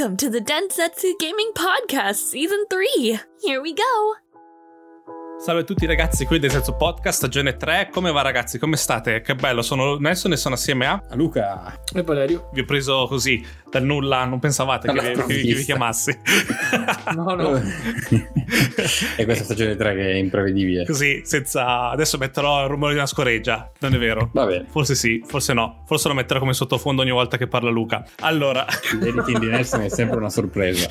Welcome to the Densetsu Gaming Podcast Season 3. Here we go. Salve a tutti ragazzi, qui del Senso Podcast, stagione 3. Come va ragazzi? Come state? Che bello, sono Nelson e sono assieme a... A Luca. E Valerio. Vi ho preso così, dal nulla, non pensavate che, vi- che che vi chiamassi. No, no. e questa stagione 3 che è imprevedibile. così, senza... Adesso metterò il rumore di una scoreggia, non è vero? Va bene. Forse sì, forse no. Forse lo metterò come sottofondo ogni volta che parla Luca. Allora... L'editing di Nelson è sempre una sorpresa.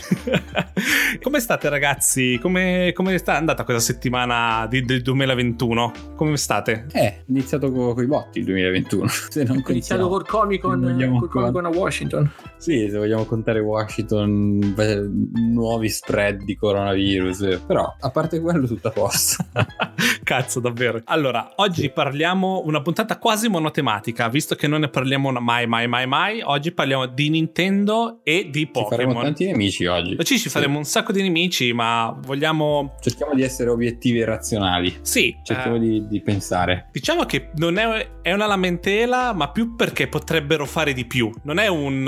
come state ragazzi? Come, come sta andata questa settimana di- del 2021? Come state? Eh, è iniziato con i botti il 2021. Se non iniziato col Comic Con a Washington. Sì, se vogliamo contare Washington, beh, nuovi spread di coronavirus. Però, a parte quello, tutto a posto. Cazzo, davvero. Allora, oggi parliamo una puntata quasi monotematica, visto che non ne parliamo mai, mai, mai, mai. Oggi parliamo di Nintendo e di Ci faremo Pokémon. tanti nemici oggi. Oggi ci faremo un sacco di nemici, ma vogliamo. Cerchiamo di essere obiettivi e razionali. Sì, Cerchiamo eh, di, di pensare. diciamo che non è, è una lamentela, ma più perché potrebbero fare di più. Non è un.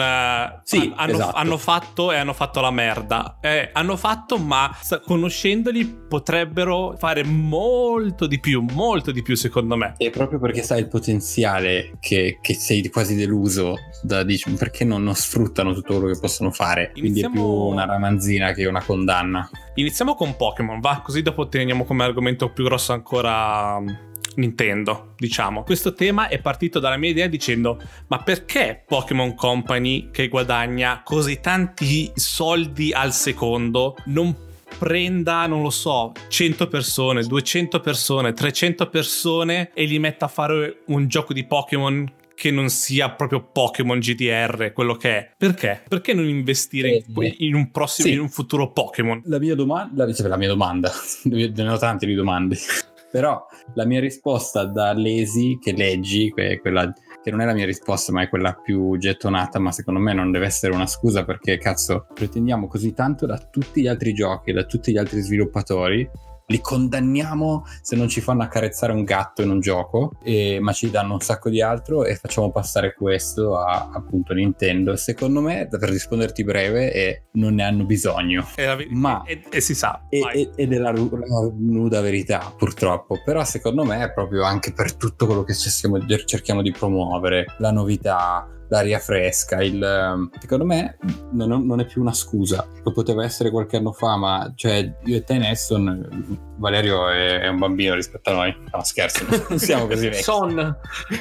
Eh, Sì, hanno, esatto. hanno fatto e hanno fatto la merda. Eh, hanno fatto, ma conoscendoli potrebbero fare molto di più, molto di più, secondo me. E proprio perché sai il potenziale che, che sei quasi deluso da dici perché non, non sfruttano tutto quello che possono fare. Quindi Iniziamo- è più una ramanzina che una condanna. Iniziamo con Pokémon, va? Così dopo teniamo come argomento più grosso ancora Nintendo, diciamo. Questo tema è partito dalla mia idea dicendo: ma perché Pokémon Company, che guadagna così tanti soldi al secondo, non prenda, non lo so, 100 persone, 200 persone, 300 persone e li metta a fare un gioco di Pokémon che non sia proprio Pokémon GDR, quello che è. Perché? Perché non investire in, Eh, in un prossimo, sì. in un futuro Pokémon? La mia domanda, la, la mia domanda, ne ho tante di domande, però la mia risposta da lesi che leggi, que- quella che non è la mia risposta ma è quella più gettonata, ma secondo me non deve essere una scusa perché cazzo pretendiamo così tanto da tutti gli altri giochi, da tutti gli altri sviluppatori. Li condanniamo se non ci fanno accarezzare un gatto in un gioco, e- ma ci danno un sacco di altro e facciamo passare questo a appunto Nintendo. Secondo me, per risponderti breve, è, non ne hanno bisogno. E, la- Ma- e- e si sa. E- ed è la, la nuda verità, purtroppo. Però secondo me è proprio anche per tutto quello che cerchiamo, cerchiamo di promuovere, la novità, l'aria fresca, il... ehm, Secondo me non, non è più una scusa. Lo poteva essere qualche anno fa, ma cioè io e te Nesson, Valerio è, è un bambino rispetto a noi. No, scherzo, non siamo così vecchi. Son,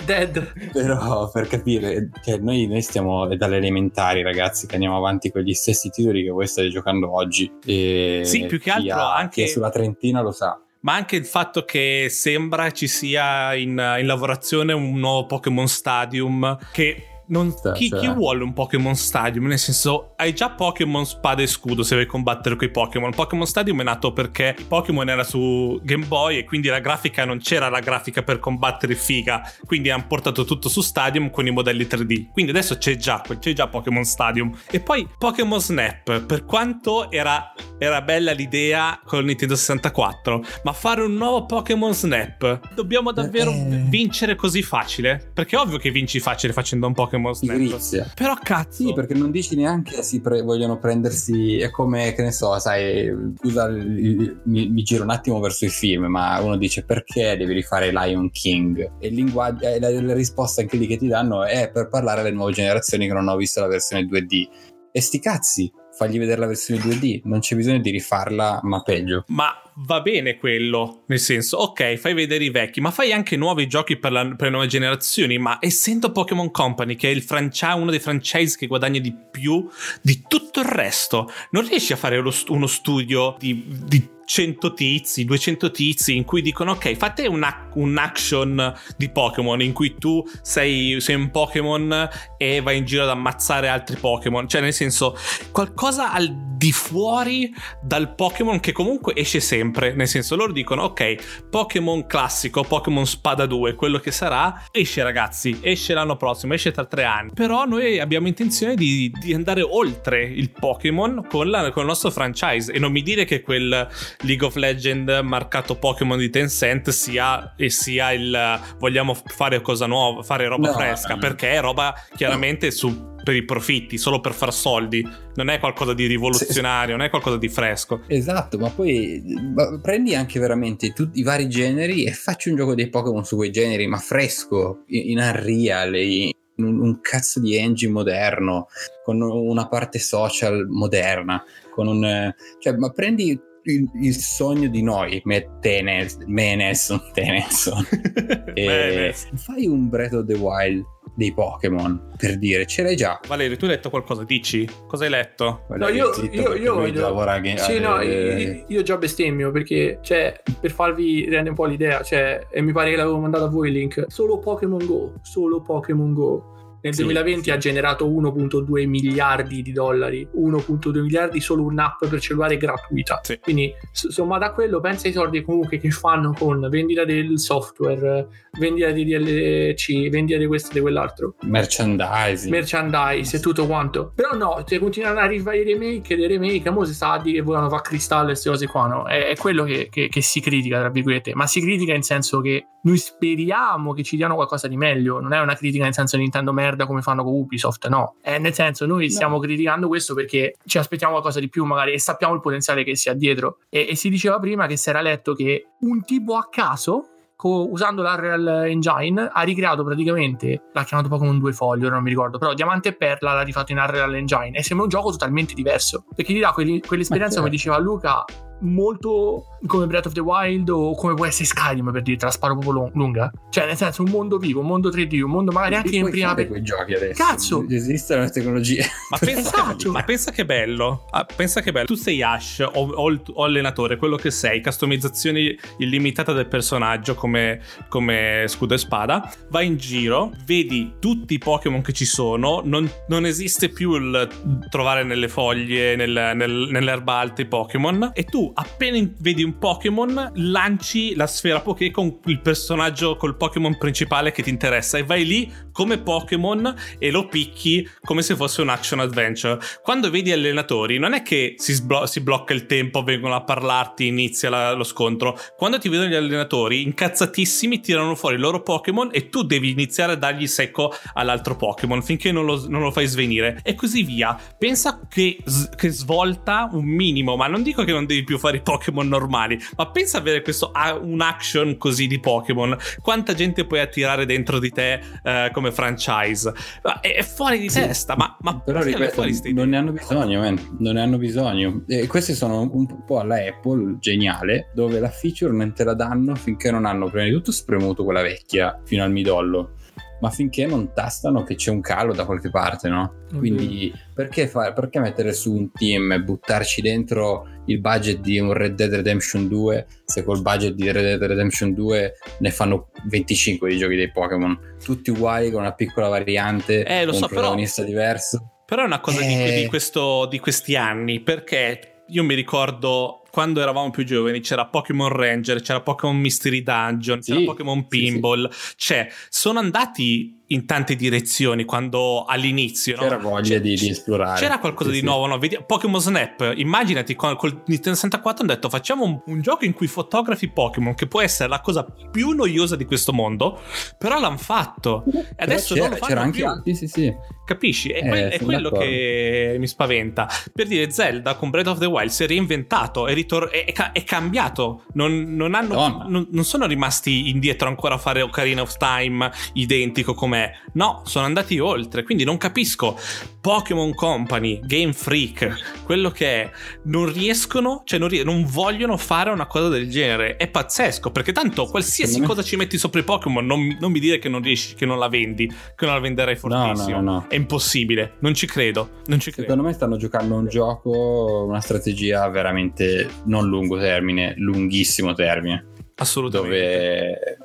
Dead. Però per capire, cioè, noi, noi stiamo dalle elementari, ragazzi, che andiamo avanti con gli stessi titoli che voi state giocando oggi. E Sì, più che altro ha- anche- sulla trentina lo sa. Ma anche il fatto che sembra ci sia in, in lavorazione un nuovo Pokémon Stadium che... Non, Cioè, chi, cioè- chi vuole un Pokémon Stadium? Nel senso, hai già Pokémon Spada e Scudo se vuoi combattere quei Pokémon. Pokémon Stadium è nato perché Pokémon era su Game Boy e quindi la grafica non c'era la grafica per combattere figa. Quindi hanno portato tutto su Stadium con i modelli 3D. Quindi adesso c'è già, c'è già Pokémon Stadium. E poi Pokémon Snap, per quanto era, era bella l'idea con Nintendo 64, ma fare un nuovo Pokémon Snap, dobbiamo davvero Eh. vincere così facile? Perché è ovvio che vinci facile facendo un Pokémon Snap. Pigrizia. Però cazzo. Sì, perché non dici neanche si pre- vogliono prendersi. È come, che ne so, sai, scusa, mi, mi giro un attimo verso i film, ma uno dice perché devi rifare Lion King? E il linguaggio, la, la risposta anche lì che ti danno è per parlare alle nuove generazioni che non hanno visto la versione 2D. E sti cazzi, fagli vedere la versione 2D, non c'è bisogno di rifarla, ma peggio. Ma va bene quello, nel senso, ok, fai vedere i vecchi, ma fai anche nuovi giochi per, la- per le nuove generazioni. Ma essendo Pokémon Company, che è franchise, uno dei franchise che guadagna di più di tutto il resto, non riesci a fare uno studio di, di 100 tizi, 200 tizi in cui dicono ok fate un, un action di Pokémon in cui tu sei, sei un Pokémon e vai in giro ad ammazzare altri Pokémon cioè nel senso qualcosa al di fuori dal Pokémon che comunque esce sempre nel senso loro dicono ok Pokémon classico Pokémon Spada 2 quello che sarà esce ragazzi esce l'anno prossimo esce tra tre anni. Però noi abbiamo intenzione di, di andare oltre il Pokémon con, la- con il nostro franchise. E non mi dire che quel League of Legends marcato Pokémon di Tencent sia e sia il vogliamo fare cosa nuova, fare roba No, fresca, no. perché è roba chiaramente su per i profitti, solo per far soldi. Non è qualcosa di rivoluzionario, non è qualcosa di fresco. Esatto, ma poi ma prendi anche veramente tutti i vari generi e facci un gioco dei Pokémon su quei generi, ma fresco, in, Unreal, in un, cazzo di engine moderno, con una parte social moderna, con un... cioè, ma prendi il, il sogno di noi, me, Tenes, Menes, non Tennyson, e fai un Breath of the Wild dei Pokémon, per dire, ce l'hai già. Valerio, tu hai letto qualcosa? Dici? Cosa hai letto? No, io, io, io voglio- lavora che- Sì, no, eh, io, io già bestemmio perché, cioè, per farvi rendere un po' l'idea, cioè, e mi pare che l'avevo mandato a voi il link, solo Pokémon Go, solo Pokémon Go. Nel Sì, 2020 sì. ha generato 1.2 miliardi di dollari, 1.2 miliardi solo un'app per cellulare gratuita. Sì. Quindi, insomma, da quello pensa ai soldi comunque che fanno con vendita del software, vendita di DLC, vendita di questo e di quell'altro merchandising. merchandise e tutto quanto. Però no, cioè, continuano ad arrivare i remake e dei remake. Mo si sa di che volevano fare cristallo e queste cose qua. No? È, è quello che, che- che si critica, tra virgolette. Ma si critica in senso che noi speriamo che ci diano qualcosa di meglio. Non è una critica nel senso Nintendo merda come fanno con Ubisoft, no. È nel senso noi No. stiamo criticando questo perché ci aspettiamo qualcosa di più, magari, e sappiamo il potenziale che sia dietro. E, e si diceva prima che si era letto che un tipo a caso co- usando l'Unreal Engine ha ricreato praticamente l'ha chiamato Pokémon 2 foglio ora non mi ricordo però Diamante e Perla l'ha rifatto in Unreal Engine e sembra un gioco totalmente diverso perché ti dà quell'esperienza come diceva Luca molto come Breath of the Wild o come può essere Skyrim per dire te la sparo proprio lung- lunga cioè nel senso un mondo vivo un mondo 3D un mondo magari anche in prima per- quei giochi adesso. Cazzo! Esistono le tecnologie. Ma pensa, Esatto. ma pensa che bello. Ah, pensa che bello. Tu sei Ash o, o o allenatore, quello che sei, customizzazione illimitata del personaggio come, come scudo e spada. Vai in giro, vedi tutti i Pokémon che ci sono. Non, non esiste più il trovare nelle foglie, nel- nel- nell'erba alta i Pokémon. E tu, appena vedi un Pokémon, lanci la sfera Poké con il personaggio, col Pokémon principale che ti interessa. E vai lì come Pokémon e lo picchi come se fosse un action adventure. Quando vedi allenatori, non è che si, sblo- si blocca il tempo, vengono a parlarti, inizia la- lo scontro. Quando ti vedono gli allenatori, incazzatissimi, tirano fuori il loro Pokémon e tu devi iniziare a dargli secco all'altro Pokémon finché non lo, non lo fai svenire. E così via. Pensa che, s- che svolta un minimo, ma non dico che non devi più fare i Pokémon normali, ma pensa avere questo un action così di Pokémon. Quanta gente puoi attirare dentro di te eh, come franchise? È, è fuori di Sì. testa, ma, ma Però ripeto, non ne hanno bisogno, man. non ne hanno bisogno. E questi sono un po' alla Apple, geniale, dove la feature non te la danno finché non hanno prima di tutto spremuto quella vecchia fino al midollo. Ma finché non tastano che c'è un calo da qualche parte, no? Quindi perché, fa- perché mettere su un team e buttarci dentro il budget di un Red Dead Redemption 2 se col budget di Red Dead Redemption 2 ne fanno 25 di giochi dei Pokémon? Tutti uguali con una piccola variante, Eh, lo con so, un però- protagonista diverso. Però è una cosa di, Eh. di questo- di questi anni, perché io mi ricordo quando eravamo più giovani c'era Pokémon Ranger, c'era Pokémon Mystery Dungeon, c'era Sì, Pokémon sì, Pinball, cioè sono andati in tante direzioni quando all'inizio no? C'era voglia Cioè, di, di esplorare. C'era qualcosa Sì, di sì. nuovo, no? Vedi- Pokémon Snap, immaginati con- col Nintendo 64 hanno detto facciamo un, un gioco in cui fotografi Pokémon, che può essere la cosa più noiosa di questo mondo, però l'hanno fatto. E adesso c'era, non lo fanno c'era anche più. sì, sì, sì. Capisci? È, Eh, quel- è quello d'accordo. che mi spaventa. Per dire, Zelda con Breath of the Wild si è reinventato, è, ritor- è, è ca- è cambiato. Non, non hanno- non- non sono rimasti indietro ancora a fare Ocarina of Time identico com'è. No, sono andati oltre. Quindi non capisco. Pokémon Company, Game Freak, quello che è, non riescono, cioè non, rie- non vogliono fare una cosa del genere. È pazzesco, perché tanto qualsiasi me- cosa ci metti sopra i Pokémon, non, non mi dire che non riesci, che non la vendi, che non la venderai No, no, fortissimo. no, no. È impossibile, non ci credo, non ci credo. Secondo me stanno giocando un gioco, una strategia veramente non lungo termine, lunghissimo termine, Assolutamente. dove,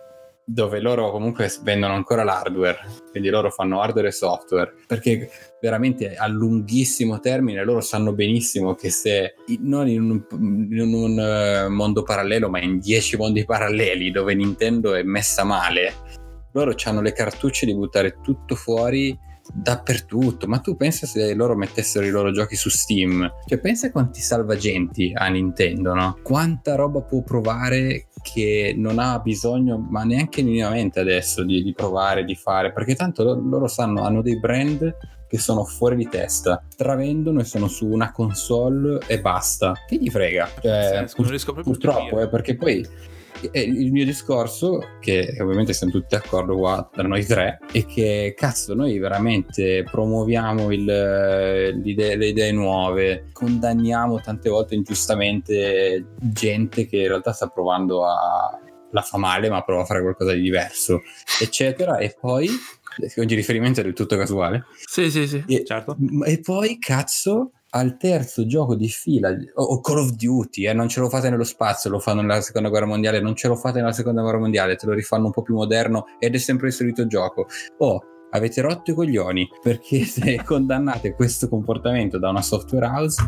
dove loro comunque vendono ancora l'hardware, quindi loro fanno hardware e software, perché veramente a lunghissimo termine loro sanno benissimo che se non in un, in un, eh, mondo parallelo, ma in dieci mondi paralleli dove Nintendo è messa male, loro hanno le cartucce di buttare tutto fuori dappertutto. Ma tu pensa se loro mettessero i loro giochi su Steam? Cioè, pensa quanti salvagenti ha Nintendo, no? Quanta roba può provare che non ha bisogno, ma neanche minimamente adesso, di, di provare, di fare. Perché tanto lo- loro sanno, hanno dei brand che sono fuori di testa, stravendono e sono su una console e basta. Che gli frega? Cioè, Pazzesco, non riesco proprio a purtroppo, eh, perché poi eh, il mio discorso, che ovviamente siamo tutti d'accordo qua tra noi tre, è che cazzo, noi veramente promuoviamo il, le idee nuove, condanniamo tante volte ingiustamente gente che in realtà sta provando a la fa male, ma prova a fare qualcosa di diverso, eccetera, e poi oggi riferimento è del tutto casuale. Sì, sì, sì. E, Certo. e poi, cazzo, al terzo gioco di fila, o, o Call of Duty, eh, non ce lo fate nello spazio, lo fanno nella seconda guerra mondiale, non ce lo fate nella seconda guerra mondiale, te lo rifanno un po' più moderno ed è sempre il solito gioco. Oh, avete rotto i coglioni perché se condannate questo comportamento da una software house,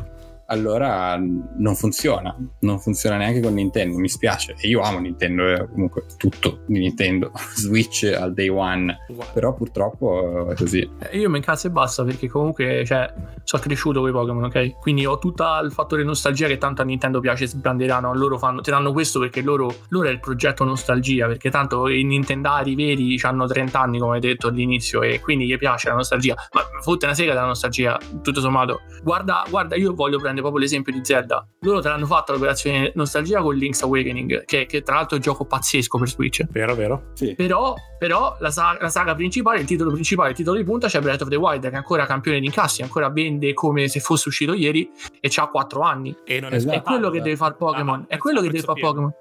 allora non funziona, non funziona neanche con Nintendo, mi spiace. E io amo Nintendo, eh, comunque tutto di Nintendo, Switch al day one, Uguale. però purtroppo è così. Eh, Io mi incazzo e basta perché comunque cioè, sono cresciuto con i Pokémon, ok? Quindi ho tutto il fattore nostalgia che tanto a Nintendo piace sbanderanno. Loro fanno, ti danno questo perché loro, loro è il progetto nostalgia. Perché tanto i Nintendari veri hanno 30 anni, come hai detto all'inizio, e quindi gli piace la nostalgia. Ma fotte una sega della nostalgia, tutto sommato. Guarda, guarda, io voglio prendere proprio l'esempio di Zelda. Loro te l'hanno fatta l'operazione nostalgia con Link's Awakening, che, che tra l'altro è un gioco pazzesco per Switch. Vero, vero. Sì. Però, però la, sa- la saga principale, il titolo principale, il titolo di punta c'è Breath of the Wild che è ancora campione di incassi, ancora vende come se fosse uscito ieri e ha 4 anni. E non è Esatto. È quello che deve fare Pokémon. Ah, è quello che deve fare. Pokémon.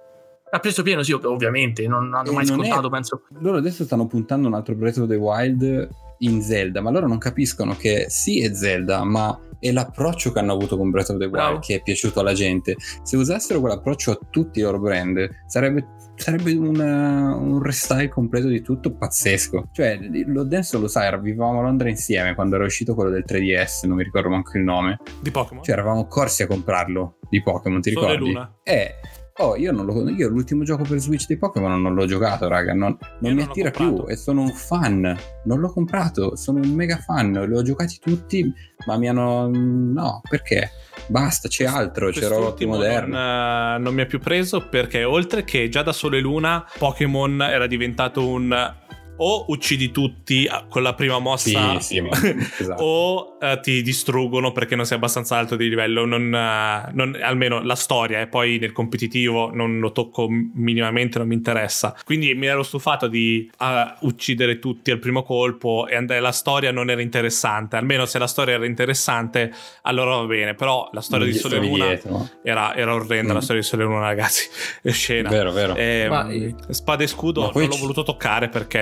A prezzo pieno, sì, ov- ovviamente. Non hanno E mai non è- scontato, penso. loro adesso stanno puntando un altro Breath of the Wild in Zelda, ma loro non capiscono che sì è Zelda, ma è l'approccio che hanno avuto con Breath of the Wild Bravo. che è piaciuto alla gente. Se usassero quell'approccio a tutti i loro brand, sarebbe, sarebbe una- un restyle completo di tutto pazzesco. Cioè, lo adesso lo sai, vivevamo a Londra insieme quando era uscito quello del 3DS, non mi ricordo manco il nome. di Pokémon. Cioè, eravamo corsi a comprarlo di Pokémon, ti Sole ricordi? Luna. Eh. Oh, io, non lo, io l'ultimo gioco per Switch di Pokémon non l'ho giocato, raga. Non, non mi non attira più e sono un fan. Non l'ho comprato, sono un mega fan. Li ho giocati tutti, ma mi hanno. No, perché? Basta, c'è altro. C'è roba moderna. non, eh, non mi ha più preso perché oltre che già da Sole Luna Pokémon era diventato un o uccidi tutti ah, con la prima mossa Sì, sì, ma- esatto. o eh, ti distruggono perché non sei abbastanza alto di livello non, eh, non- almeno la storia e poi nel competitivo non lo tocco minimamente non mi interessa quindi mi ero stufato di eh, uccidere tutti al primo colpo e and- la storia non era interessante almeno se la storia era interessante allora va bene però la storia di Sole e Luna era, era orrenda Mm. la storia di Sole e Luna ragazzi è scena Vero, vero. Ehm, Ma, eh, spada e scudo ma non l'ho ci- voluto toccare perché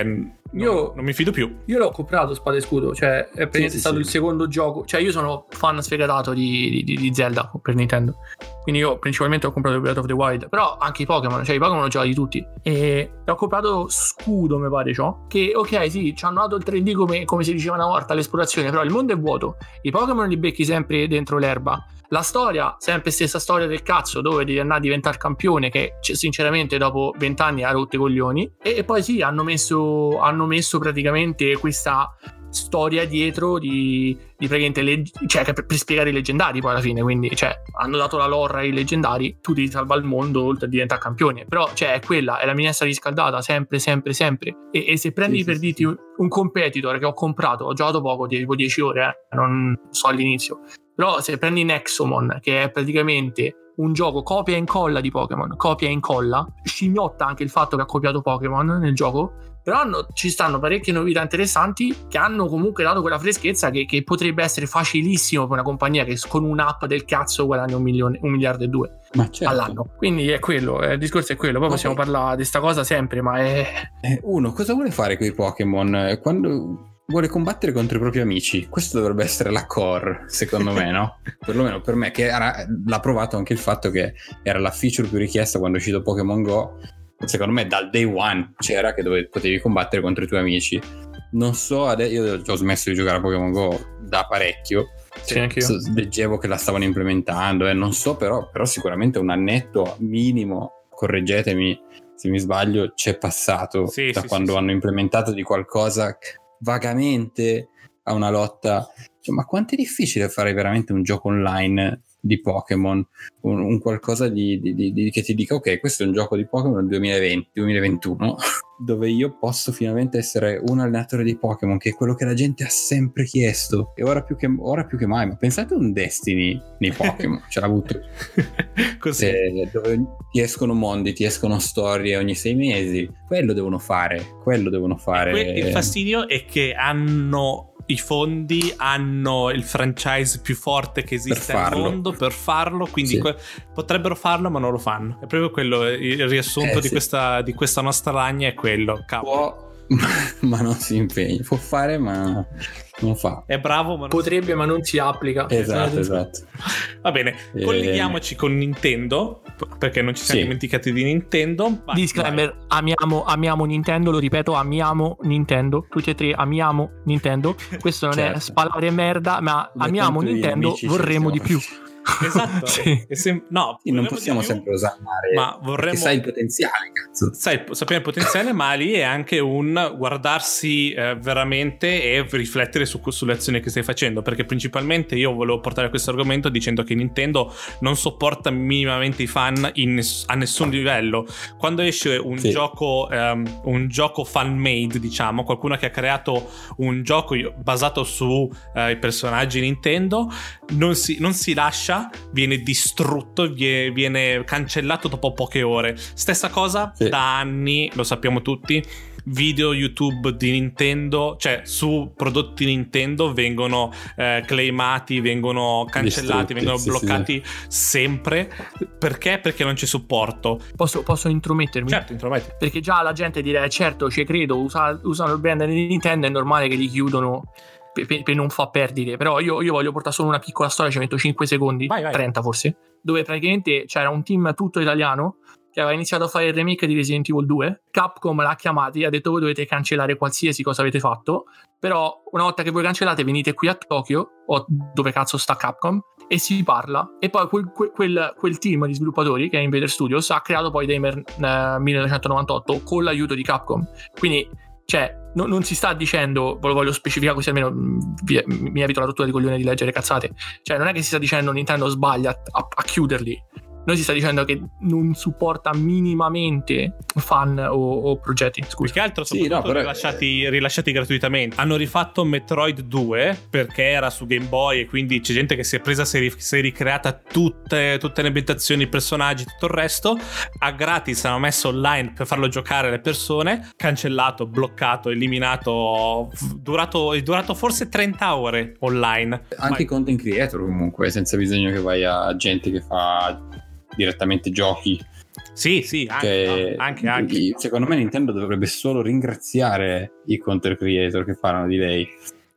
Io- non, mi fido più Io l'ho comprato Spada e Scudo, cioè è sì, stato sì. il secondo gioco. Cioè, io sono fan sfegatato di, di- di Zelda per Nintendo. Quindi io principalmente ho comprato Breath of the Wild. Però anche i Pokémon, cioè i Pokémon l'ho giocati tutti. E ho comprato Scudo, mi pare ciò. Che ok, sì, ci hanno dato il 3D come, come si diceva una volta all'esplorazione. Però il mondo è vuoto. I Pokémon li becchi sempre dentro l'erba. La storia, sempre stessa storia del cazzo, dove devi andare a diventare campione, che cioè, sinceramente dopo vent'anni ha rotto i coglioni. E, e poi sì, hanno messo, hanno messo praticamente questa storia dietro di, di praticamente leg- cioè per, per spiegare i leggendari poi alla fine quindi cioè hanno dato la lore ai leggendari tu devi salvare il mondo oltre a diventare campione però cioè è quella è la minestra riscaldata sempre sempre sempre e, e se prendi Sì, per sì, dirti sì. un, un competitor che ho comprato ho giocato poco tipo 10 ore eh, non so all'inizio però se prendi Nexomon che è praticamente un gioco copia e incolla di Pokémon, copia e incolla, scimmiotta anche il fatto che ha copiato Pokémon nel gioco, però hanno- ci stanno parecchie novità interessanti che hanno comunque dato quella freschezza che, che potrebbe essere facilissimo per una compagnia che con un'app del cazzo guadagna un, milione, un miliardo e due certo. all'anno. Quindi è quello, eh, il discorso è quello. Poi Ma possiamo poi- parlare di questa cosa sempre, ma è... Eh, uno, cosa vuole fare con i Pokémon? Quando vuole combattere contro i propri amici, questo dovrebbe essere la core, secondo me, no? Perlomeno per me, che era- l'ha provato anche il fatto che era la feature più richiesta quando è uscito Pokémon Go. Secondo me, dal day one c'era che dove potevi combattere contro i tuoi amici. Non so, io ho smesso di giocare a Pokémon Go da parecchio. Sì, anch'io. So- leggevo che la stavano implementando, eh, non so, però, però sicuramente un annetto minimo, correggetemi se mi sbaglio, c'è passato Sì, da sì, quando sì. hanno implementato di qualcosa vagamente a una lotta. Cioè, ma quanto è difficile fare veramente un gioco online di Pokémon, un, un qualcosa di, di, di, che ti dica ok, questo è un gioco di Pokémon del 2020-2021 dove io posso finalmente essere un allenatore di Pokémon, che è quello che la gente ha sempre chiesto, e ora più che, ora più che mai. Ma pensate a un Destiny nei Pokémon, ce l'ha avuto. Così. Eh, dove ti escono mondi, ti escono storie ogni sei mesi. Quello devono fare, quello devono fare. Que- il fastidio è che hanno i fondi hanno il franchise più forte che esiste al mondo per farlo, quindi sì. que- potrebbero farlo ma non lo fanno. È proprio quello il riassunto eh, di, sì. questa, di, questa, nostra lagna è quello. Può, ma non si impegna, può fare ma non fa. È bravo, ma potrebbe, si... ma non si applica. Esatto, esatto. Va bene, e... colleghiamoci con Nintendo perché non ci siamo sì. dimenticati di Nintendo. Vai, Disclaimer: amiamo, amiamo, Nintendo. Lo ripeto, amiamo Nintendo. Tutti e tre amiamo Nintendo. Questo non certo. è spalare merda, ma amiamo Nintendo. Vorremmo di più. Esatto. sì. sem- no, non possiamo sempre usare ma vorremmo... sai il potenziale, cazzo. Sai, sappiamo il potenziale, ma lì è anche un guardarsi eh, veramente e riflettere su, sulle azioni che stai facendo, perché principalmente io volevo portare questo argomento dicendo che Nintendo non sopporta minimamente i fan ness- a nessun livello. Quando esce un sì. gioco um, un gioco fan made, diciamo, qualcuno che ha creato un gioco basato sui uh, personaggi Nintendo, non si, non si lascia uscita viene distrutto, viene, viene cancellato dopo poche ore. Stessa cosa sì. da anni, lo sappiamo tutti video YouTube di Nintendo, cioè su prodotti Nintendo vengono eh, claimati, vengono cancellati, Distrutti, vengono sì, bloccati sì. sempre. Perché? Perché non c'è supporto. Posso, posso intromettermi? Certo, intrometti. Perché già la gente dirà, certo, ci credo, usa, usano il brand di Nintendo, è normale che li chiudono per, per non far perdere. Però io, io, voglio portare solo una piccola storia, ci metto 5 secondi, vai, vai. 30 forse, dove praticamente c'era un team tutto italiano che aveva iniziato a fare il remake di Resident Evil 2. Capcom l'ha chiamati e ha detto voi dovete cancellare qualsiasi cosa avete fatto, però una volta che voi cancellate venite qui a Tokyo, o dove cazzo sta Capcom, e si parla. E poi quel, quel, quel team di sviluppatori, che è Invader Studios, ha creato poi Damer eh, 1998 con l'aiuto di Capcom. Quindi cioè, no, non si sta dicendo, lo voglio specificare così almeno mi, mi evito la rottura di coglione di leggere cazzate. Cioè, non è che si sta dicendo Nintendo sbaglia a, a chiuderli noi si sta dicendo che non supporta minimamente fan o, o progetti. Scusa. Più che altro sono sì, no, però... rilasciati, rilasciati, gratuitamente. Hanno rifatto Metroid 2 perché era su Game Boy e quindi c'è gente che si è presa, si è, si è ricreata tutte, tutte, le ambientazioni, i personaggi, tutto il resto. A gratis hanno messo online per farlo giocare alle persone. Cancellato, bloccato, eliminato. Durato, è durato forse 30 ore online. Anche i content creator comunque, senza bisogno che vai a gente che fa direttamente giochi. Sì, sì, anche, anche, anche, Secondo me Nintendo dovrebbe solo ringraziare i content creator che parlano di lei.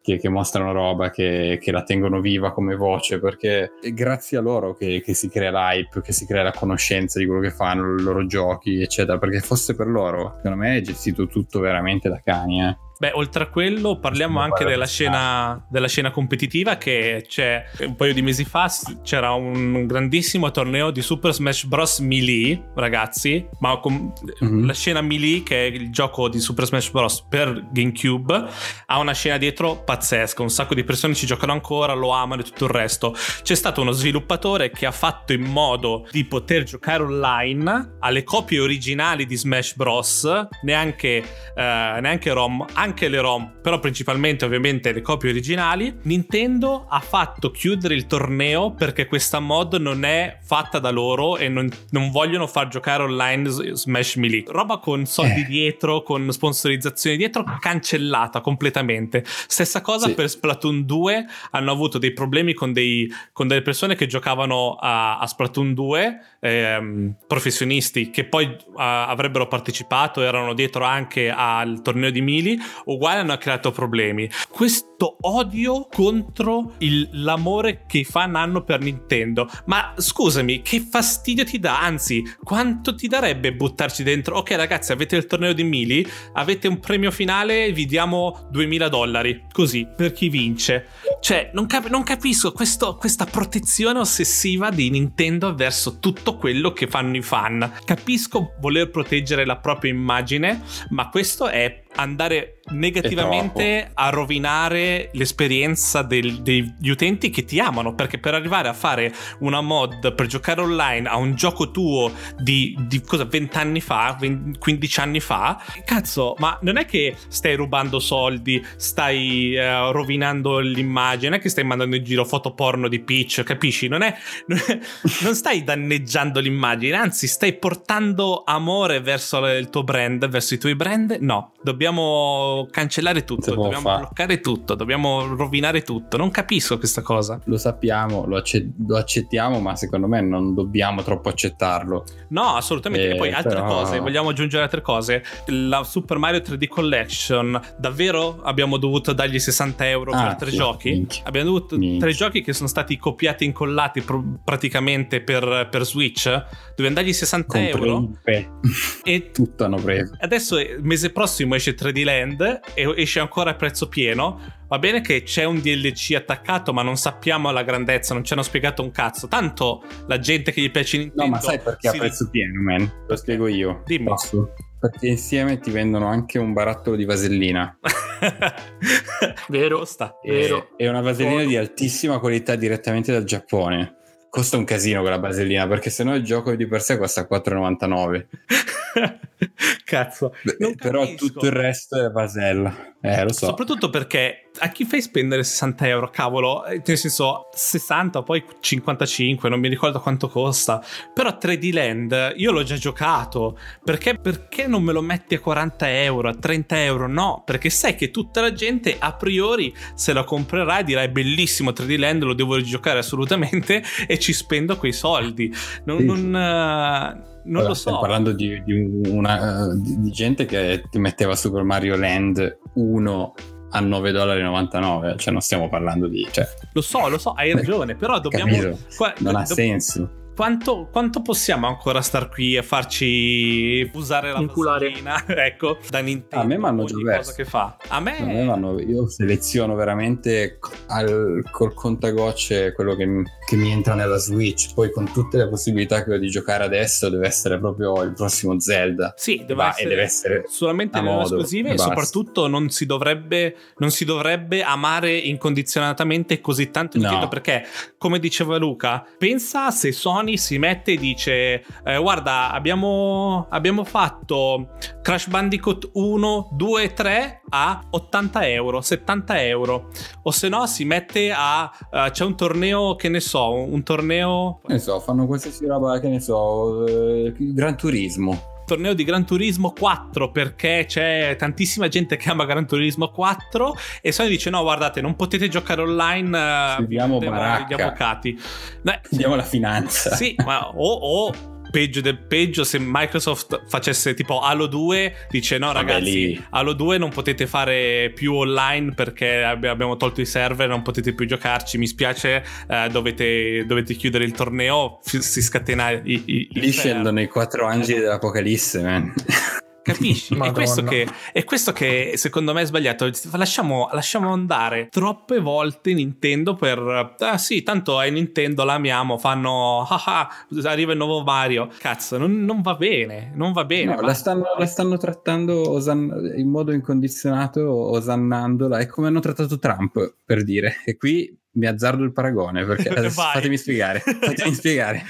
Che, che mostrano roba, che, che, la tengono viva come voce, perché è grazie a loro che, che, si crea l'hype, che si crea la conoscenza di quello che fanno, i loro giochi, eccetera. Perché fosse per loro, secondo me è gestito tutto veramente da cani. Eh. Beh, oltre a quello, parliamo anche della scena, della scena, competitiva che c'è un paio di mesi fa c'era un grandissimo torneo di Super Smash Bros. Melee, ragazzi, ma con mm-hmm. la scena Melee, che è il gioco di Super Smash Bros. per GameCube, ha una scena dietro pazzesca, un sacco di persone ci giocano ancora, lo amano e tutto il resto. C'è stato uno sviluppatore che ha fatto in modo di poter giocare online alle copie originali di Smash Bros. Neanche, eh, neanche ROM, anche le ROM, però principalmente ovviamente le copie originali. Nintendo ha fatto chiudere il torneo perché questa mod non è fatta da loro e non, non vogliono far giocare online Smash Melee. Roba con soldi eh. dietro, con sponsorizzazioni dietro, cancellata completamente. Stessa cosa sì. per Splatoon 2, hanno avuto dei problemi con, dei, con delle persone che giocavano a, a Splatoon 2, ehm, professionisti che poi uh, avrebbero partecipato, erano dietro anche al torneo di Mili uguale hanno creato problemi. Questo odio contro il, l'amore che i fan hanno per Nintendo. Ma scusami, che fastidio ti dà? Anzi, quanto ti darebbe buttarci dentro? Ok, ragazzi, avete il torneo di Mili, avete un premio finale, vi diamo 2000 dollari. Così, per chi vince. Cioè, non, cap- non capisco questo- questa protezione ossessiva di Nintendo verso tutto quello che fanno i fan. Capisco voler proteggere la propria immagine, ma questo è andare negativamente a rovinare l'esperienza del- degli utenti che ti amano. Perché per arrivare a fare una mod per giocare online a un gioco tuo di, di cosa 20 anni fa, 20 15 anni fa, cazzo, ma non è che stai rubando soldi, stai eh, rovinando l'immagine, non è che stai mandando in giro foto porno di Peach, capisci? Non, è, non, è- non stai danneggiando l'immagine, anzi stai portando amore verso il tuo brand, verso i tuoi brand. No, dobbiamo cancellare tutto, dobbiamo fare. bloccare tutto, dobbiamo rovinare tutto. Non capisco questa cosa. Lo sappiamo, lo, acce- lo accettiamo, ma secondo me non dobbiamo troppo accettarlo. No, assolutamente. Eh, e poi altre però- cose, vogliamo aggiungere altre cose. La Super Mario 3D Collection, davvero abbiamo dovuto dargli 60 euro Ah, per tre sì, giochi? minchia. Abbiamo dovuto Minchia. tre giochi che sono stati copiati e incollati pr- praticamente per, per Switch. Dobbiamo dargli 60 euro. Comprepe. E Tutto hanno preso. Adesso il mese prossimo esce 3D Land e esce ancora a prezzo pieno. Va bene che c'è un DLC attaccato, ma non sappiamo la grandezza, non ci hanno spiegato un cazzo. Tanto la gente che gli piace Nintendo. No, ma sai perché si- a prezzo pieno, man? Lo spiego io. Dimmi. Posso? Perché insieme ti vendono anche un barattolo di vasellina. Vero. Costa. Vero. E una vasellina Foto. di altissima qualità direttamente dal Giappone. Costa un casino quella vasellina perché sennò il gioco di per sé costa 4,99. Cazzo. Beh, Non Però tutto il resto è vasella. Eh, lo so. Soprattutto perché a chi fai spendere 60 euro, cavolo, eh, nel senso 60, poi 55, non mi ricordo quanto costa. Però 3D Land io l'ho già giocato. Perché, perché non me lo metti a 40 euro, a 30 euro? No, perché sai che tutta la gente a priori se lo comprerà e dirà è bellissimo 3D Land, lo devo giocare assolutamente e ci spendo quei soldi. Non, Sì. non, eh, non Ora, lo Stiamo so. parlando di, di una, di, gente che ti metteva Super Mario Land 1 a 9,99 cioè non stiamo parlando di cioè, Lo so, lo so, hai ragione, però dobbiamo... qua- non ha do- senso Quanto, quanto possiamo ancora star qui a farci usare la vasellina, ecco, da Nintendo? A me m'hanno ogni già perso. che fa. A me... A me vanno- io seleziono veramente al- col contagocce quello che, mi- che mi entra nella Switch poi con tutte le possibilità che ho di giocare adesso deve essere proprio il prossimo Zelda Sì, deve Va, essere, e deve essere solamente le esclusive e e soprattutto non si, dovrebbe, non si dovrebbe amare incondizionatamente così tanto No. Nintendo perché, come diceva Luca, pensa se Sony si mette e dice eh, guarda abbiamo, abbiamo fatto Crash Bandicoot 1, 2 e 3 a 80 euro, 70 euro. O se no si mette a... eh, c'è un torneo che ne so, un torneo che ne so fanno qualsiasi roba che ne so eh, Gran Turismo torneo di Gran Turismo 4 perché c'è tantissima gente che ama Gran Turismo 4 e Sony dice no guardate non potete giocare online eh, mettiamo baracca. gli avvocati Beh, Andiamo alla finanza sì ma o, o peggio del peggio se Microsoft facesse tipo Halo 2 dice no ragazzi Halo 2 non potete fare più online perché abbi- abbiamo tolto i server non potete più giocarci. Mi spiace eh, dovete, dovete chiudere il torneo si scatena i, i, lì scendono i quattro angeli dell'Apocalisse man. Capisci? È questo, che, è questo che secondo me è sbagliato. Lasciamo, lasciamo andare troppe volte Nintendo per. Ah sì, tanto è Nintendo, l'amiamo. Fanno. Ah ah, arriva il nuovo Mario. Cazzo, non, non va bene. Non va bene. No, la, stanno, la stanno trattando osan- in modo incondizionato, osannandola. È come hanno trattato Trump, per dire. E qui mi azzardo il paragone, perché fatemi spiegare. Fatemi spiegare.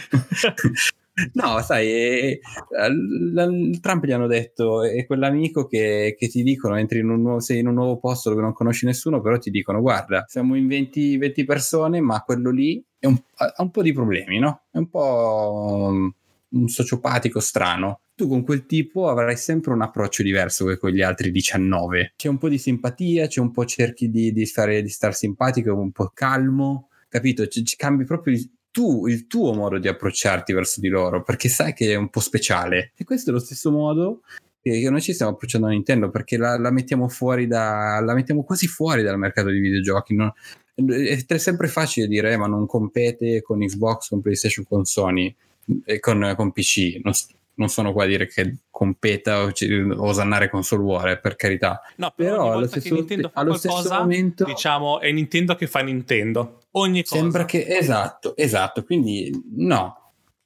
No, sai, eh, il Trump gli hanno detto è quell'amico che, che ti dicono entri in un nuovo, sei in un nuovo posto dove non conosci nessuno, però ti dicono guarda, siamo in 20, 20 persone, ma quello lì un- ha un po' di problemi, no? È un po' um, un sociopatico strano. Tu con quel tipo avrai sempre un approccio diverso che con gli altri 19. C'è un po' di simpatia, c'è un po' cerchi di, di stare, di star simpatico, un po' calmo, capito? Ci cambi proprio tu, il tuo modo di approcciarti verso di loro, perché sai che è un po' speciale. E questo è lo stesso modo che noi ci stiamo approcciando a Nintendo, perché la, la mettiamo fuori da, la mettiamo quasi fuori dal mercato di videogiochi. no? È, sempre facile dire, eh, ma non compete con Xbox, con PlayStation, con Sony e con, con PC. Non non sono qua a dire che competa o ci- osannare con Soul War, per carità. No, però, Però allo stesso, Nintendo fa allo qualcosa, stesso momento diciamo, è Nintendo che fa Nintendo. Ogni cosa. sembra che esatto, esatto, quindi no.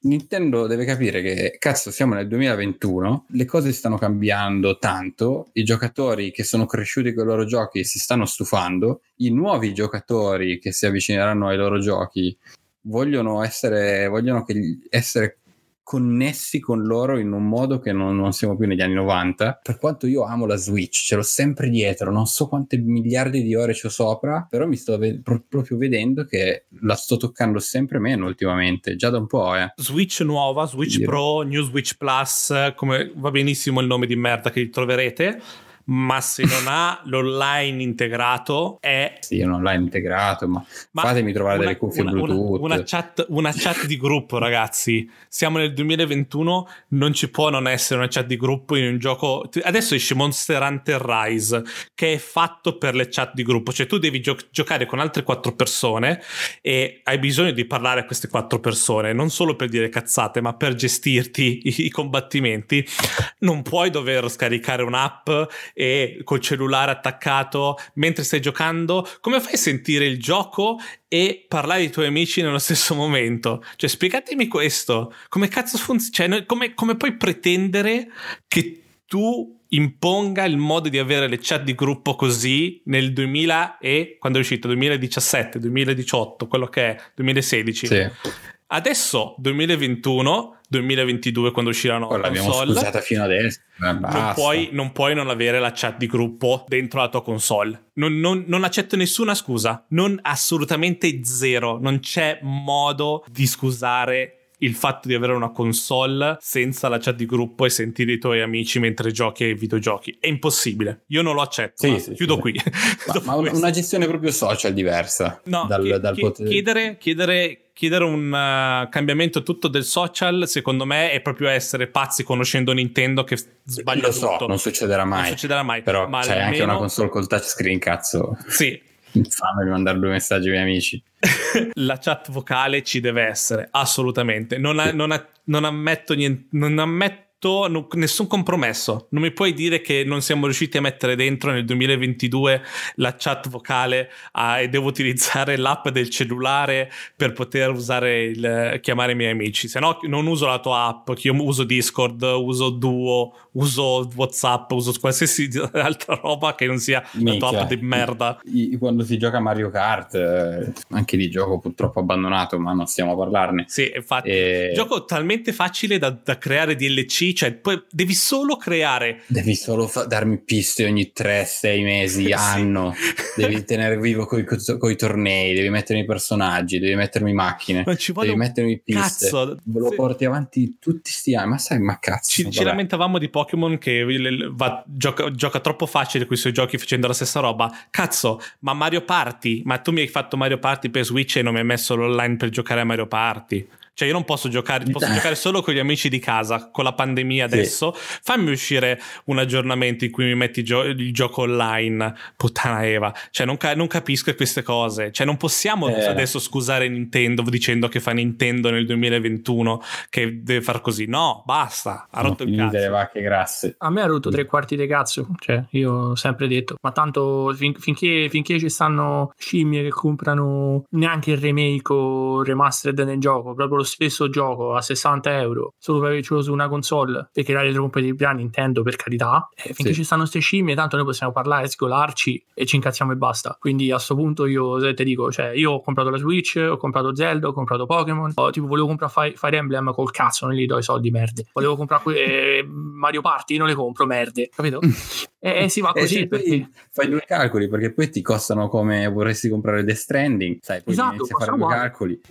Nintendo deve capire che cazzo siamo nel 2021, le cose stanno cambiando tanto, i giocatori che sono cresciuti con i loro giochi si stanno stufando, i nuovi giocatori che si avvicineranno ai loro giochi vogliono essere, vogliono essere connessi con loro in un modo che non, non siamo più negli anni 90. Per quanto io amo la Switch, ce l'ho sempre dietro, non so quante miliardi di ore ci ho sopra, però mi sto ve- pro- proprio vedendo che la sto toccando sempre meno ultimamente, già da un po', eh. Switch nuova, Switch Pro, New Switch Plus, come va benissimo il nome di merda che troverete, ma se non ha l'online integrato è Sì, un online integrato, ma, Ma fatemi trovare una- delle cuffie una, una- Bluetooth. Una, chat, una chat di gruppo, ragazzi. Siamo nel 2021, non ci può non essere una chat di gruppo in un gioco. Adesso esce Monster Hunter Rise, che è fatto per le chat di gruppo. Cioè, tu devi gio- giocare con altre quattro persone e hai bisogno di parlare a queste quattro persone, non solo per dire cazzate, ma per gestirti i, i combattimenti. Non puoi dover scaricare un'app e col cellulare attaccato mentre stai giocando. Come fai a sentire il gioco e parlare ai tuoi amici nello stesso momento? Cioè, spiegatemi questo. Come cazzo funziona? Cioè, come, come puoi pretendere che tu imponga il modo di avere le chat di gruppo così nel 2000 e quando è uscito 2017, 2018, quello che è 2016. Sì, Adesso 2021, 2022 quando usciranno poi l'abbiamo console scusata fino adesso. non puoi, non puoi non avere la chat di gruppo dentro la tua console. Non, non- non accetto nessuna scusa. Non assolutamente zero. Non c'è modo di scusare il fatto di avere una console senza la chat di gruppo e sentire i tuoi amici mentre giochi ai videogiochi. È impossibile. Io non lo accetto. Sì, sì, chiudo sì. qui. Ma, ma una gestione proprio social diversa No, dal, chi- dal chi- potere. chiedere, chiedere, chiedere un uh, cambiamento tutto del social, secondo me, è proprio essere pazzi conoscendo Nintendo che sbaglia Lo so, tutto. non succederà mai. Non succederà mai. Però ma anche almeno- una console col touchscreen, cazzo. Sì, Fammi mandare due messaggi ai miei amici. la chat vocale ci deve essere, assolutamente. Non, ha- non ha- non ammetto niente, non ammetto no- nessun compromesso. Non mi puoi dire che non siamo riusciti a mettere dentro nel 2022 la chat vocale ah, e devo utilizzare l'app del cellulare per poter usare il, chiamare i miei amici. Se no, non uso la tua app, che io uso Discord, uso Duo, uso WhatsApp, uso qualsiasi altra roba che non sia la tua Minchia. app di merda. Quando si gioca a Mario Kart, eh, anche di gioco purtroppo abbandonato, ma non stiamo a parlarne. Sì, infatti. E Gioco talmente facile da, da creare DLC, cioè poi devi solo creare. Devi solo fa- darmi piste ogni 3-6 mesi, anno. Devi tenere vivo coi, coi tornei, devi mettermi i personaggi, devi mettermi macchine, devi mettermi piste. cazzo. Lo Sì. porti avanti tutti sti anni, ma sai, ma cazzo. Ci, ci lamentavamo di Pokémon che va- gioca, gioca troppo facile con i suoi giochi facendo la stessa roba. Cazzo, ma Mario Party? Ma tu mi hai fatto Mario Party per Switch e non mi hai messo l'online per giocare a Mario Party? Cioè, io non posso giocare, posso giocare solo con gli amici di casa. Con la pandemia Sì. adesso, fammi uscire un aggiornamento in cui mi metti gio- il gioco online. Puttana Eva, cioè, non, ca- non capisco queste cose. Cioè, non possiamo Eh. adesso scusare Nintendo dicendo che fa Nintendo nel 2021 che deve far così. No, basta. Ha rotto il cazzo. vacche grasse. A me ha rotto tre quarti di cazzo, cioè io ho sempre detto, ma tanto fin- finché, finché ci stanno scimmie che comprano neanche il remake o il remastered nel gioco, proprio lo stesso gioco a 60 euro, solo per avercelo su una console, perché la retrocompatibilità Nintendo per carità, eh, finché Sì. ci stanno queste scimmie tanto noi possiamo parlare, scolarci e ci incazziamo e basta. Quindi a sto punto io se te dico, cioè io ho comprato la Switch, ho comprato Zelda, ho comprato Pokémon, tipo volevo comprare Fi- Fire Emblem col cazzo, non gli do i soldi merde. Volevo comprare eh, Mario Party, non le compro merde, capito? E, e si va Eh, così poi perché fai due calcoli perché poi ti costano come vorresti comprare Death Stranding, sai, poi Esatto, inizi a fare due calcoli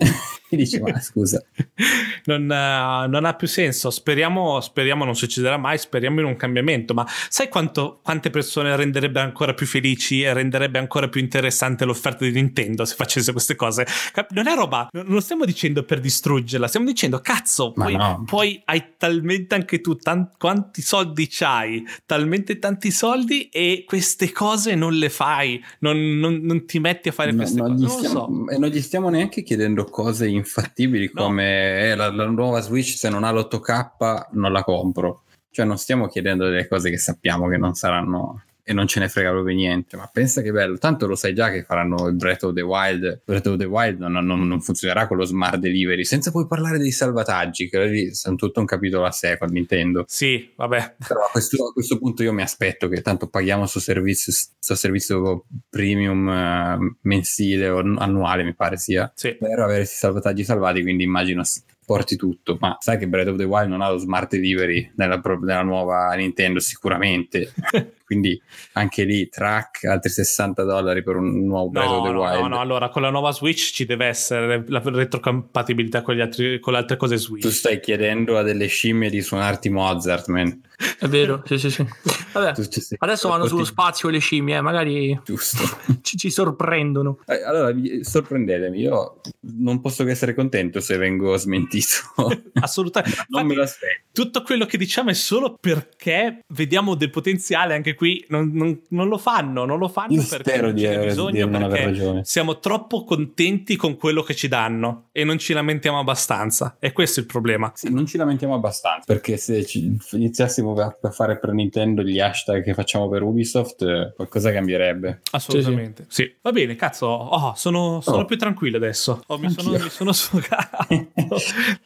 e dici ma scusa, non, eh, non ha più senso. Speriamo, speriamo non succederà mai. Speriamo in un cambiamento. Ma sai quanto, quante persone renderebbe ancora più felici e renderebbe ancora più interessante l'offerta di Nintendo se facesse queste cose? Non è roba, non lo stiamo dicendo per distruggerla. Stiamo dicendo, cazzo, poi, no. poi hai talmente anche tu quan- quanti soldi c'hai, talmente tanti soldi e queste cose non le fai, non, non- non ti metti a fare No, queste non, cose. stiamo, so. e non gli stiamo neanche chiedendo cose infattibili No. Come eh, la, la nuova Switch se non ha l'8K non la compro. Cioè non stiamo chiedendo delle cose che sappiamo che non saranno e non ce ne frega proprio niente. Ma pensa che bello, tanto lo sai già che faranno il Breath of the Wild. Breath of the Wild non, non- non funzionerà con lo smart delivery, senza poi parlare dei salvataggi, che lì sono tutto un capitolo a sé con Nintendo. Sì, vabbè. Però a questo, a questo punto io mi aspetto che tanto paghiamo sto servizio, sto servizio premium eh, mensile o annuale, mi pare sia, Sì. per avere questi salvataggi salvati, quindi immagino porti tutto. Ma sai che Breath of the Wild non ha lo smart delivery nella, nella nuova Nintendo? Sicuramente. quindi anche lì track altri 60 dollari per un nuovo Breath No, of the no, Wild. no, no, allora con la nuova Switch ci deve essere la retrocompatibilità con, gli altri, con le altre cose Tu Switch. stai chiedendo a delle scimmie di suonarti Mozart, man. È vero, sì, sì, sì. Vabbè, Tu adesso vanno sullo spazio le scimmie, eh, magari Giusto. ci, ci sorprendono. Eh, Allora, mi- sorprendetemi, io non posso che essere contento se vengo smentito. Assolutamente. non me Infatti, lo aspetto. tutto quello che diciamo è solo perché vediamo del potenziale anche qui. Non, non- non lo fanno, non lo fanno Io perché spero non di, aver- bisogno, di non aver perché ragione. Siamo troppo contenti con quello che ci danno e non ci lamentiamo abbastanza. E questo è il problema. Sì, non ci lamentiamo abbastanza perché se ci iniziassimo a, fare per Nintendo gli hashtag che facciamo per Ubisoft, eh, qualcosa cambierebbe. Assolutamente. Sì, Va bene, cazzo. Oh, sono, sono Oh. più tranquillo adesso. Oh, mi, sono, mi sono sfogato.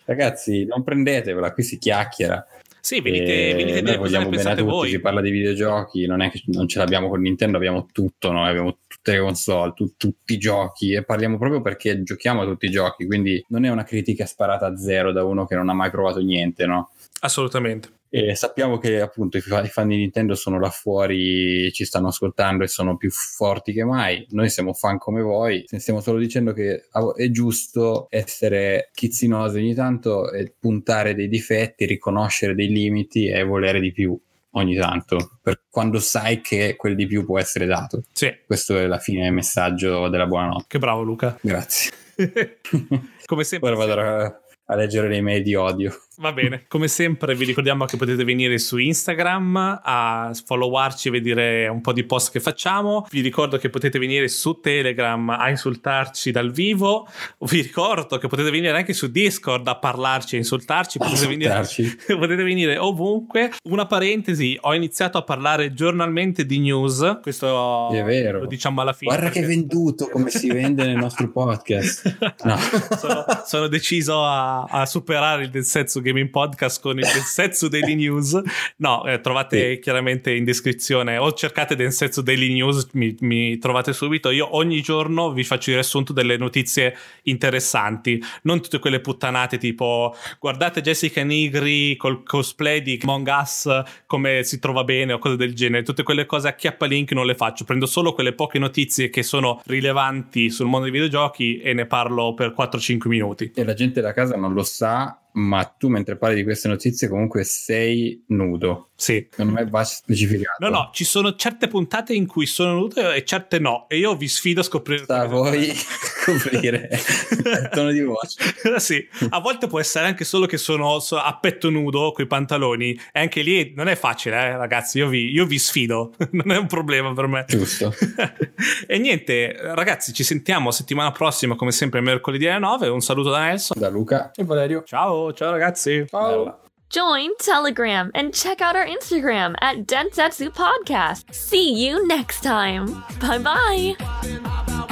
Ragazzi, non prendetevela, qui si chiacchiera. sì, venite, E venite a dire cosa ne vogliamo bene a pensate tutti, voi. si parla di videogiochi, non è che non ce l'abbiamo con Nintendo, abbiamo tutto, noi abbiamo tutte le console, tu- tutti i giochi e parliamo proprio perché giochiamo a tutti i giochi, quindi non è una critica sparata a zero da uno che non ha mai provato niente, no? Assolutamente. E sappiamo che appunto i fa- i fan di Nintendo sono là fuori, ci stanno ascoltando e sono più forti che mai. Noi siamo fan come voi, stiamo solo dicendo che è giusto essere chizzinosi ogni tanto e puntare dei difetti, riconoscere dei limiti e volere di più ogni tanto, per quando sai che quel di più può essere dato. Sì, Questo è la fine messaggio della buonanotte. che bravo Luca. Grazie. Come sempre. Ora vado a, a leggere le mail di odio. Va bene, come sempre vi ricordiamo che potete venire su Instagram a followarci e vedere un po' di post che facciamo. Vi ricordo che potete venire su Telegram a insultarci dal vivo. Vi ricordo che potete venire anche su Discord a parlarci e insultarci. Potete venire, Insultarci. potete venire ovunque. Una parentesi, ho iniziato a parlare giornalmente di news. Questo È vero. lo diciamo alla fine. Guarda che venduto come si vende nel nostro podcast. No. sono, sono deciso a, a superare il Densetsu Gaming Podcast con il Densetsu Daily News. No, eh, trovate Sì. chiaramente in descrizione o cercate Densetsu Daily News, mi, mi trovate subito. Io ogni giorno vi faccio il riassunto delle notizie interessanti, non tutte quelle puttanate tipo guardate Jessica Nigri col cosplay di Among Us come si trova bene o cose del genere. Tutte quelle cose a chiappa link non le faccio, prendo solo quelle poche notizie che sono rilevanti sul mondo dei videogiochi e ne parlo per 4-5 minuti. E la gente da casa non lo sa, ma tu mentre parli di queste notizie comunque sei nudo. Sì. Secondo me va specificato. No, no, ci sono certe puntate in cui sono nudo e certe no. E io vi sfido a scoprire. Sta a voi scoprire il tono di voce. sì, a volte può essere anche solo che sono so- a petto nudo con i pantaloni. E anche lì non è facile, eh, ragazzi. Io vi, io vi sfido, non è un problema per me. Giusto. e niente, ragazzi, ci sentiamo settimana prossima, come sempre, mercoledì alle 9. Un saluto da Nelson. Da Luca. E Valerio. Ciao, ciao ragazzi. Bella. Join Telegram and check out our Instagram at Densetsu Podcast. See you next time. Bye bye.